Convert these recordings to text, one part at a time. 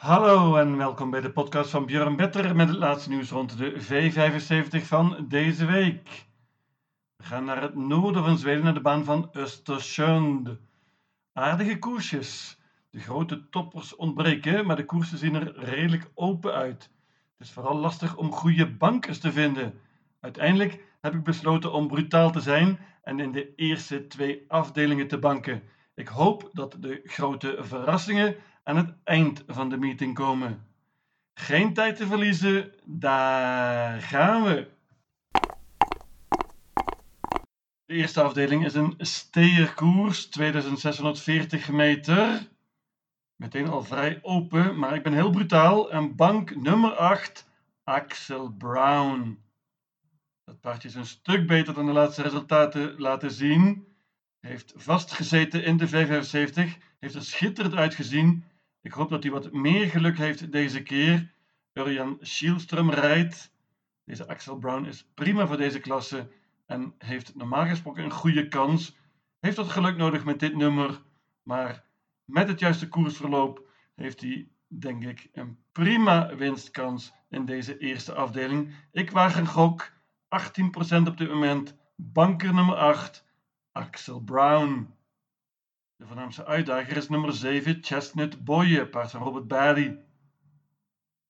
Hallo en welkom bij de podcast van Björn Better met het laatste nieuws rond de V75 van deze week. We gaan naar het noorden van Zweden, naar de baan van Östersund. Aardige koersjes. De grote toppers ontbreken, maar de koersen zien er redelijk open uit. Het is vooral lastig om goede bankers te vinden. Uiteindelijk heb ik besloten om brutaal te zijn en in de eerste twee afdelingen te banken. Ik hoop dat de grote verrassingen aan het eind van de meeting komen. Geen tijd te verliezen, daar gaan we. De eerste afdeling is een steerkoers, 2640 meter. Meteen al vrij open, maar ik ben heel brutaal. En bank nummer 8, Axel Brown. Dat paardje is een stuk beter dan de laatste resultaten laten zien. Heeft vastgezeten in de 575, heeft er schitterend uitgezien ik hoop dat hij wat meer geluk heeft deze keer. Urjan Schielström rijdt. Deze Axel Brown is prima voor deze klasse en heeft normaal gesproken een goede kans. Heeft wat geluk nodig met dit nummer, maar met het juiste koersverloop heeft hij, denk ik, een prima winstkans in deze eerste afdeling. Ik waag een gok, 18% op dit moment. Banker nummer 8, Axel Brown. De voornaamste uitdager is nummer 7, Chestnut Boye, paard van Robert Barry.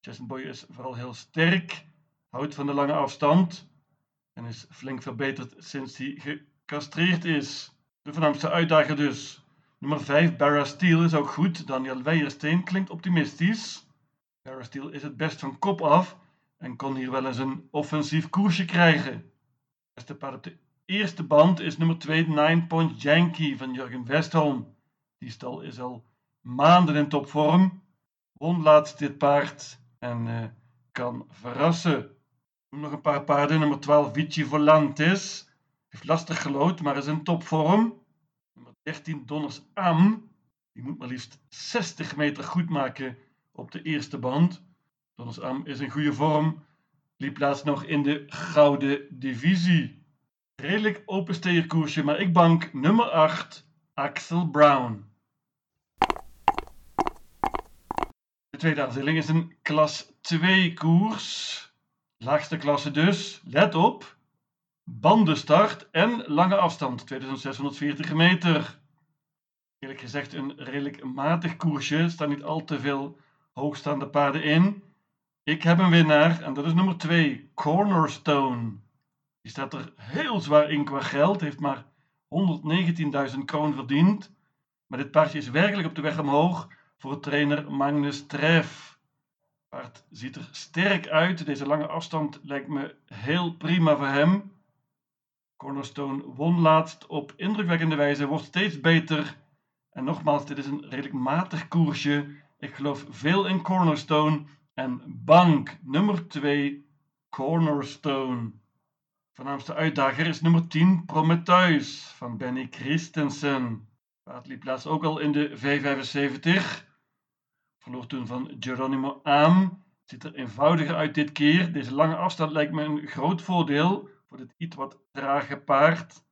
Chestnut Boye is vooral heel sterk, houdt van de lange afstand en is flink verbeterd sinds hij gecastreerd is. De voornaamste uitdager dus. Nummer 5, Barra Steel is ook goed. Daniel Weijersteen klinkt optimistisch. Barra Steel is het best van kop af en kon hier wel eens een offensief koersje krijgen. Beste paard op de eerste band is nummer 2 Nine Point Yankee van Jurgen Westholm. Die stal is al maanden in topvorm. Won laatst dit paard en uh, kan verrassen. Nog een paar paarden. Nummer 12 Vici Volantis. Heeft lastig gelood, maar is in topvorm. Nummer 13 Donners Am. Die moet maar liefst 60 meter goed maken op de eerste band. Donners Am is in goede vorm. Liep laatst nog in de gouden divisie. Redelijk open steerkoersje, maar ik bank nummer 8, Axel Brown. De tweede afdeling is een klas 2 koers. Laagste klasse dus. Let op. Bandenstart en lange afstand, 2640 meter. Eerlijk gezegd een redelijk matig koersje. Er staan niet al te veel hoogstaande paarden in. Ik heb een winnaar en dat is nummer 2, Cornerstone. Die staat er heel zwaar in qua geld, heeft maar 119.000 kroon verdiend. Maar dit paardje is werkelijk op de weg omhoog voor trainer Magnus Treff. Paard ziet er sterk uit. Deze lange afstand lijkt me heel prima voor hem. Cornerstone won laatst op indrukwekkende wijze, wordt steeds beter. En nogmaals, dit is een redelijk matig koersje. Ik geloof veel in Cornerstone. En bank nummer 2, Cornerstone. Voornaamste uitdager is nummer 10 Prometheus van Benny Christensen. Paard liep laatst ook al in de V75. Verloor toen van Geronimo Aam. Ziet er eenvoudiger uit dit keer. Deze lange afstand lijkt me een groot voordeel voor dit iets wat trage paard.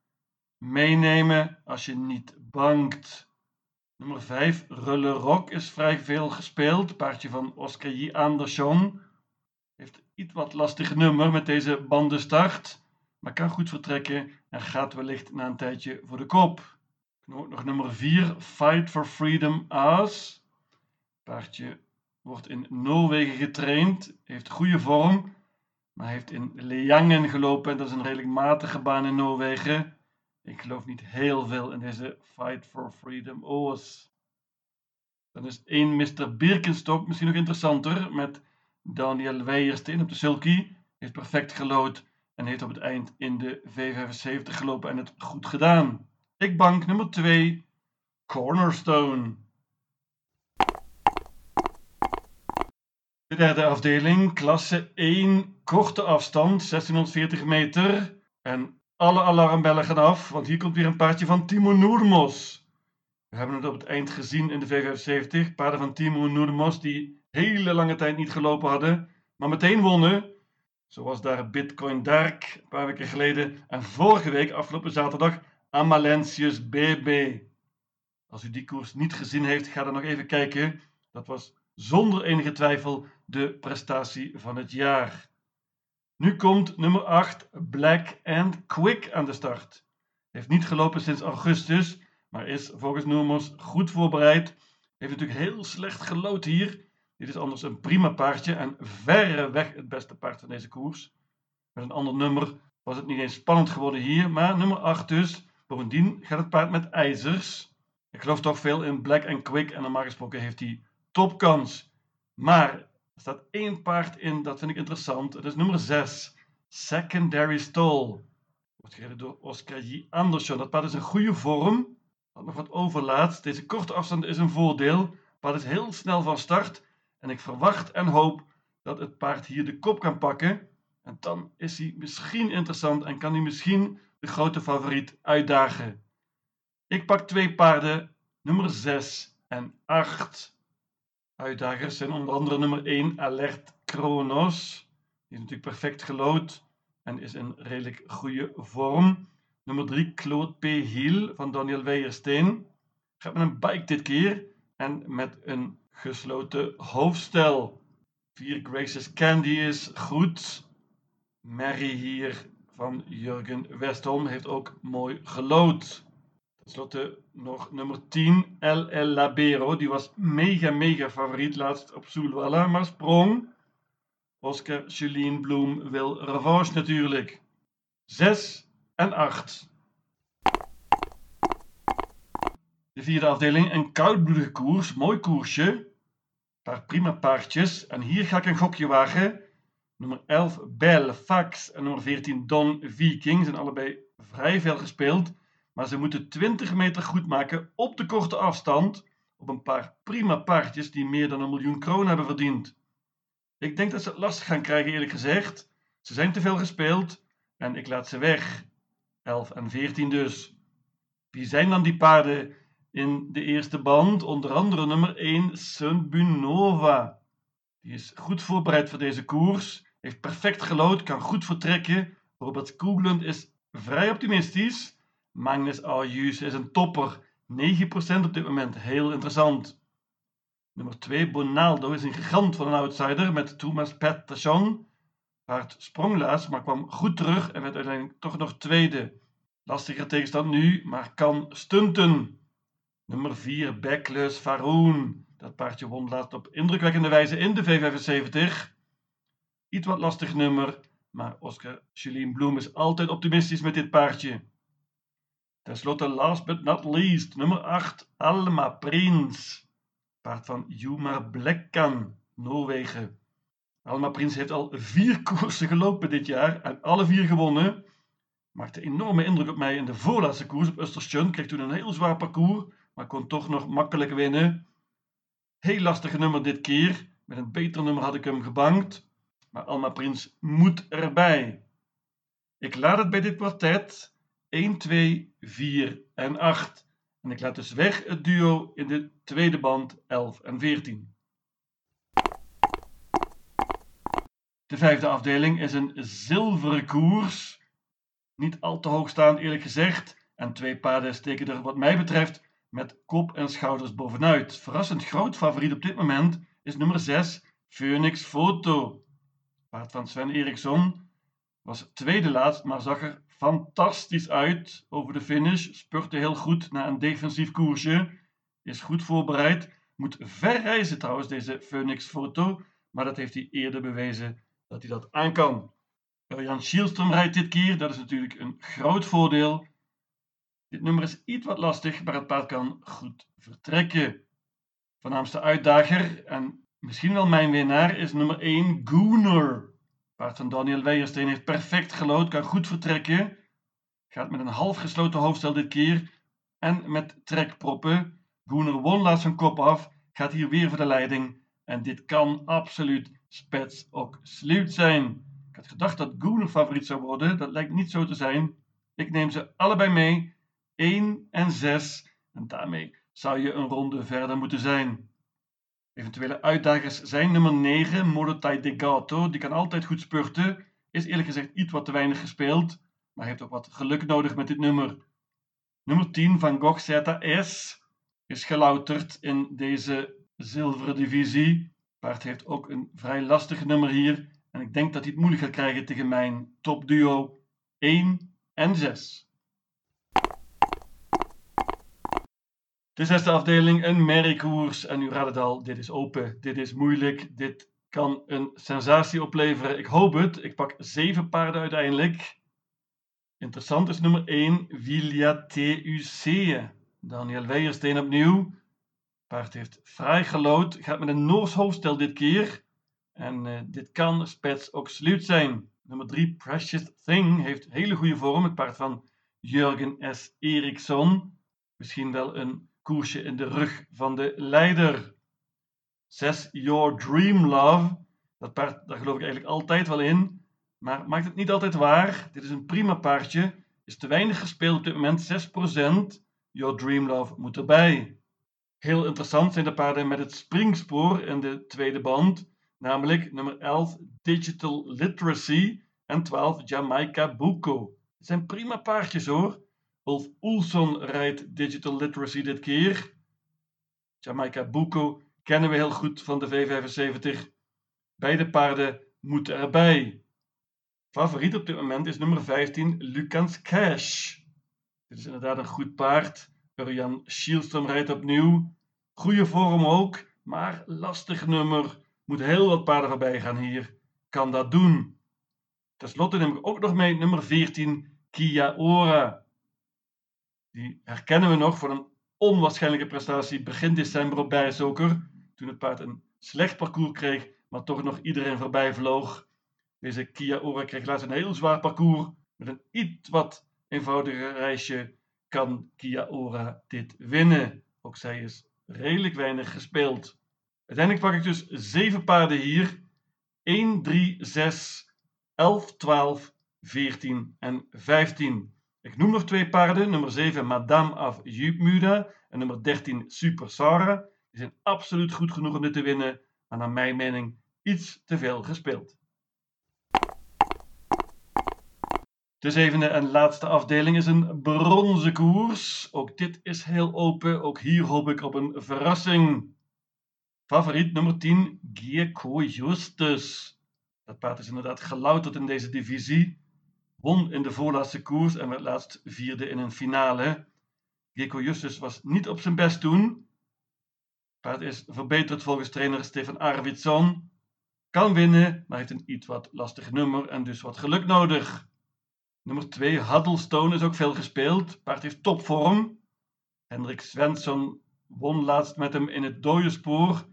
Meenemen als je niet bangt. Nummer 5, Rulle Rock, is vrij veel gespeeld. Paardje van Oscar J. Andersson. Heeft iets wat lastig nummer met deze bandenstart maar kan goed vertrekken en gaat wellicht na een tijdje voor de kop. Nog nummer 4, Fight for Freedom Aas. Paardje wordt in Noorwegen getraind, heeft goede vorm, maar heeft in Leangen gelopen. Dat is een redelijk matige baan in Noorwegen. Ik geloof niet heel veel in deze Fight for Freedom Aas. Dan is één Mr. Birkenstock misschien nog interessanter met Daniel Weijersteen op de sulky. Heeft perfect gelood en heeft op het eind in de V75 gelopen en het goed gedaan. Ik bank nummer 2, Cornerstone. De derde afdeling, klasse 1, korte afstand, 1640 meter. En alle alarmbellen gaan af, want hier komt weer een paardje van Timo Noermos. We hebben het op het eind gezien in de V75. Paarden van Timo Noermos die hele lange tijd niet gelopen hadden, maar meteen wonnen. Zoals daar Bitcoin Dark een paar weken geleden. En vorige week, afgelopen zaterdag, Amalentius BB. Als u die koers niet gezien heeft, ga dan nog even kijken. Dat was zonder enige twijfel de prestatie van het jaar. Nu komt nummer 8 Black and Quick aan de start. Heeft niet gelopen sinds augustus, maar is volgens Noemers goed voorbereid. Heeft natuurlijk heel slecht gelood hier. Dit is anders een prima paardje en verreweg het beste paard van deze koers. Met een ander nummer was het niet eens spannend geworden hier, maar nummer 8 dus. Bovendien gaat het paard met ijzers. Ik geloof toch veel in Black and Quick en normaal gesproken heeft hij topkans. Maar er staat één paard in, dat vind ik interessant. Het is nummer 6, Secondary Stall. Wordt gereden door Oscar J. Andersson. Dat paard is in goede vorm. Had nog wat overlaat. Deze korte afstand is een voordeel. Het paard is heel snel van start. En ik verwacht en hoop dat het paard hier de kop kan pakken. En dan is hij misschien interessant en kan hij misschien de grote favoriet uitdagen. Ik pak twee paarden, nummer 6 en 8. Uitdagers zijn onder andere nummer 1 Alert Kronos. Die is natuurlijk perfect gelood en is in redelijk goede vorm. Nummer 3 Claude P. Hiel van Daniel Weijersteen. Gaat met een bike dit keer en met een gesloten hoofdstel. 4 Graces Candy is goed. Mary hier van Jurgen Westholm heeft ook mooi gelood. Ten slotte nog nummer 10, LL Labero. Die was mega, mega favoriet laatst op Soelwalla, maar sprong. Oscar Julien Bloem wil revanche natuurlijk. 6 en 8. De vierde afdeling, een koudbloedige koers. Mooi koersje. Paar prima paardjes. En hier ga ik een gokje wagen. Nummer 11 Belle Fax en nummer 14 Don Viking zijn allebei vrij veel gespeeld. Maar ze moeten 20 meter goed maken op de korte afstand. Op een paar prima paardjes die meer dan een miljoen kroon hebben verdiend. Ik denk dat ze het lastig gaan krijgen, eerlijk gezegd. Ze zijn te veel gespeeld en ik laat ze weg. 11 en 14 dus. Wie zijn dan die paarden in de eerste band? Onder andere nummer 1 Sunbunova. Die is goed voorbereid voor deze koers. Heeft perfect gelood, kan goed vertrekken. Robert Koeglund is vrij optimistisch. Magnus Ayus is een topper. 9% op dit moment. Heel interessant. Nummer 2, Bonaldo, is een gigant van een outsider met Thomas Pettersson. Paard sprong laatst, maar kwam goed terug en werd uiteindelijk toch nog tweede. Lastige tegenstand nu, maar kan stunten. Nummer 4, Backless Faroon. Dat paardje won laatst op indrukwekkende wijze in de V75. Iets wat lastig nummer, maar Oscar Julien Bloem is altijd optimistisch met dit paardje. Ten slotte, last but not least, nummer 8, Alma Prins. Paard van Jumar Blekkan, Noorwegen. Alma Prins heeft al vier koersen gelopen dit jaar en alle vier gewonnen. Maakte enorme indruk op mij in de voorlaatste koers op Östersund. Kreeg toen een heel zwaar parcours, maar kon toch nog makkelijk winnen. Heel lastige nummer dit keer. Met een beter nummer had ik hem gebankt. Maar Alma Prins moet erbij. Ik laat het bij dit kwartet 1, 2, 4 en 8. En ik laat dus weg het duo in de tweede band 11 en 14. De vijfde afdeling is een zilveren koers. Niet al te hoog staan eerlijk gezegd. En twee paarden steken er wat mij betreft met kop en schouders bovenuit. Verrassend groot favoriet op dit moment is nummer 6 Phoenix Photo. Paard van Sven Eriksson was tweede laatst, maar zag er fantastisch uit over de finish. Spurte heel goed na een defensief koersje. Is goed voorbereid. Moet ver reizen trouwens, deze Phoenix Foto. Maar dat heeft hij eerder bewezen dat hij dat aan kan. Jan Schielström rijdt dit keer. Dat is natuurlijk een groot voordeel. Dit nummer is iets wat lastig, maar het paard kan goed vertrekken. Voornaamste uitdager en misschien wel mijn winnaar is nummer 1 Gooner. Paard van Daniel Weijersteen heeft perfect gelood, kan goed vertrekken. Gaat met een half gesloten hoofdstel dit keer en met trekproppen. Gooner won laatst zijn kop af, gaat hier weer voor de leiding. En dit kan absoluut spets ook sluit zijn. Ik had gedacht dat Gooner favoriet zou worden, dat lijkt niet zo te zijn. Ik neem ze allebei mee, 1 en 6. En daarmee zou je een ronde verder moeten zijn. Eventuele uitdagers zijn nummer 9, Morotai Degato. Die kan altijd goed spurten. Is eerlijk gezegd iets wat te weinig gespeeld. Maar heeft ook wat geluk nodig met dit nummer. Nummer 10, Van Gogh S. Is gelouterd in deze zilveren divisie. Paard heeft ook een vrij lastig nummer hier. En ik denk dat hij het moeilijk gaat krijgen tegen mijn topduo 1 en 6. De zesde afdeling, een merriekoers. En u raadt het al, dit is open, dit is moeilijk, dit kan een sensatie opleveren. Ik hoop het. Ik pak zeven paarden uiteindelijk. Interessant is nummer 1, Villa TUC. Daniel Weijersteen opnieuw. Paard heeft fraai gelood, gaat met een Noors hoofdstel dit keer. En uh, dit kan spets ook sluit zijn. Nummer 3, Precious Thing, heeft hele goede vorm. Het paard van Jurgen S. Eriksson. Misschien wel een koersje in de rug van de leider. 6, Your Dream Love. Dat paard, daar geloof ik eigenlijk altijd wel in. Maar maakt het niet altijd waar. Dit is een prima paardje. Is te weinig gespeeld op dit moment, 6%. Your Dream Love moet erbij. Heel interessant zijn de paarden met het springspoor in de tweede band. Namelijk nummer 11 Digital Literacy en 12 Jamaica Buko. Het zijn prima paardjes hoor. Wolf Oelson rijdt Digital Literacy dit keer. Jamaica Buko kennen we heel goed van de V75. Beide paarden moeten erbij. Favoriet op dit moment is nummer 15 Lucas Cash. Dit is inderdaad een goed paard. Jan Schielström rijdt opnieuw. Goede vorm ook, maar lastig nummer. Moet heel wat paarden voorbij gaan hier. Kan dat doen. Ten slotte neem ik ook nog mee nummer 14 Kia Ora. Die herkennen we nog voor een onwaarschijnlijke prestatie begin december op Bijzoker. Toen het paard een slecht parcours kreeg, maar toch nog iedereen voorbij vloog. Deze Kia Ora kreeg laatst een heel zwaar parcours. Met een iets wat eenvoudiger reisje kan Kia Ora dit winnen. Ook zij is redelijk weinig gespeeld. Uiteindelijk pak ik dus 7 paarden hier. 1, 3, 6, 11, 12, 14 en 15. Ik noem nog twee paarden. Nummer 7 Madame of Jupmuda en nummer 13 Super Sarah. Die zijn absoluut goed genoeg om dit te winnen, maar naar mijn mening iets te veel gespeeld. De zevende en laatste afdeling is een bronzen koers. Ook dit is heel open. Ook hier hoop ik op een verrassing. Favoriet nummer 10, Gieco Justus. Dat paard is inderdaad gelouterd in deze divisie. Won in de voorlaatste koers en werd laatst vierde in een finale. Gieco Justus was niet op zijn best toen. Paard is verbeterd volgens trainer Stefan Arvidsson. Kan winnen, maar heeft een iets wat lastig nummer en dus wat geluk nodig. Nummer 2, Huddlestone is ook veel gespeeld. Paard heeft topvorm. Hendrik Svensson won laatst met hem in het dode spoor.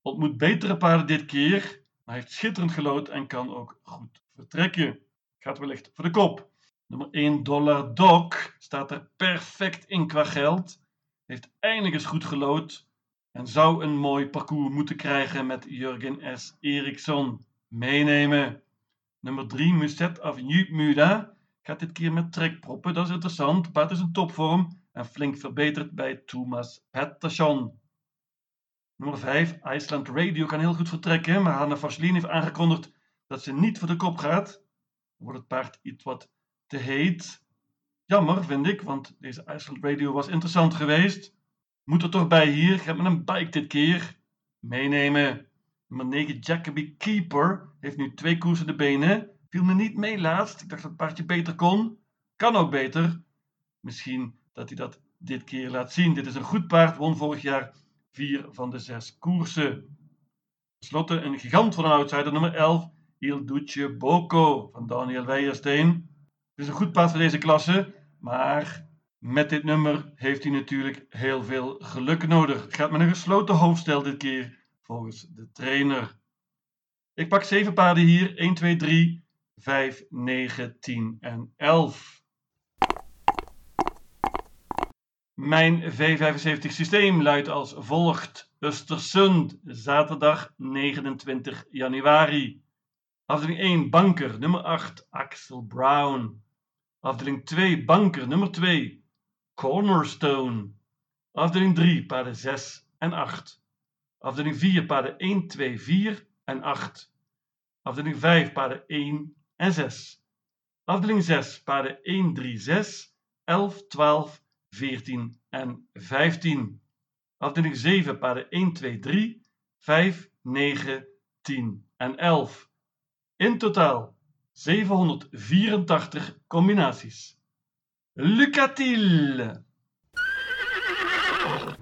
Ontmoet betere paarden dit keer, maar heeft schitterend gelood en kan ook goed vertrekken. Gaat wellicht voor de kop. Nummer 1, Dollar Dog, staat er perfect in qua geld. Heeft eens goed gelood en zou een mooi parcours moeten krijgen met Jurgen S. Eriksson. Meenemen. Nummer 3, Muset of Muda. Gaat dit keer met trekproppen, dat is interessant. Paard is in topvorm en flink verbeterd bij Thomas Pettersson. Nummer 5, Iceland Radio kan heel goed vertrekken, maar Hanna Vaslin heeft aangekondigd dat ze niet voor de kop gaat. Wordt het paard iets wat te heet. Jammer, vind ik, want deze Iceland Radio was interessant geweest. Moet er toch bij hier, gaat met een bike dit keer. Meenemen. Nummer 9, Jacoby Keeper, heeft nu twee koersen de benen. Viel me niet mee laatst. Ik dacht dat het paardje beter kon. Kan ook beter. Misschien dat hij dat dit keer laat zien. Dit is een goed paard. Won vorig jaar vier van de zes koersen. Ten slotte een gigant van een outsider, nummer 11. Il Duce Boko van Daniel Weijersteen. Het is een goed paard voor deze klasse. Maar met dit nummer heeft hij natuurlijk heel veel geluk nodig. Gaat met een gesloten hoofdstel dit keer, volgens de trainer. Ik pak zeven paarden hier. 1, 2, 3, 5, 9, 10 en 11. Mijn V75 systeem luidt als volgt. Östersund, zaterdag 29 januari. Afdeling 1, banker, nummer 8, Axel Brown. Afdeling 2, banker, nummer 2, Cornerstone. Afdeling 3, paarden 6 en 8. Afdeling 4, paarden 1, 2, 4 en 8. Afdeling 5, paarden 1 en 6. Afdeling 6, paarden 1, 3, 6, 11, 12, 14 en 15. Afdeling 7, paden 1, 2, 3, 5, 9, 10 en 11. In totaal 784 combinaties. Lucatile!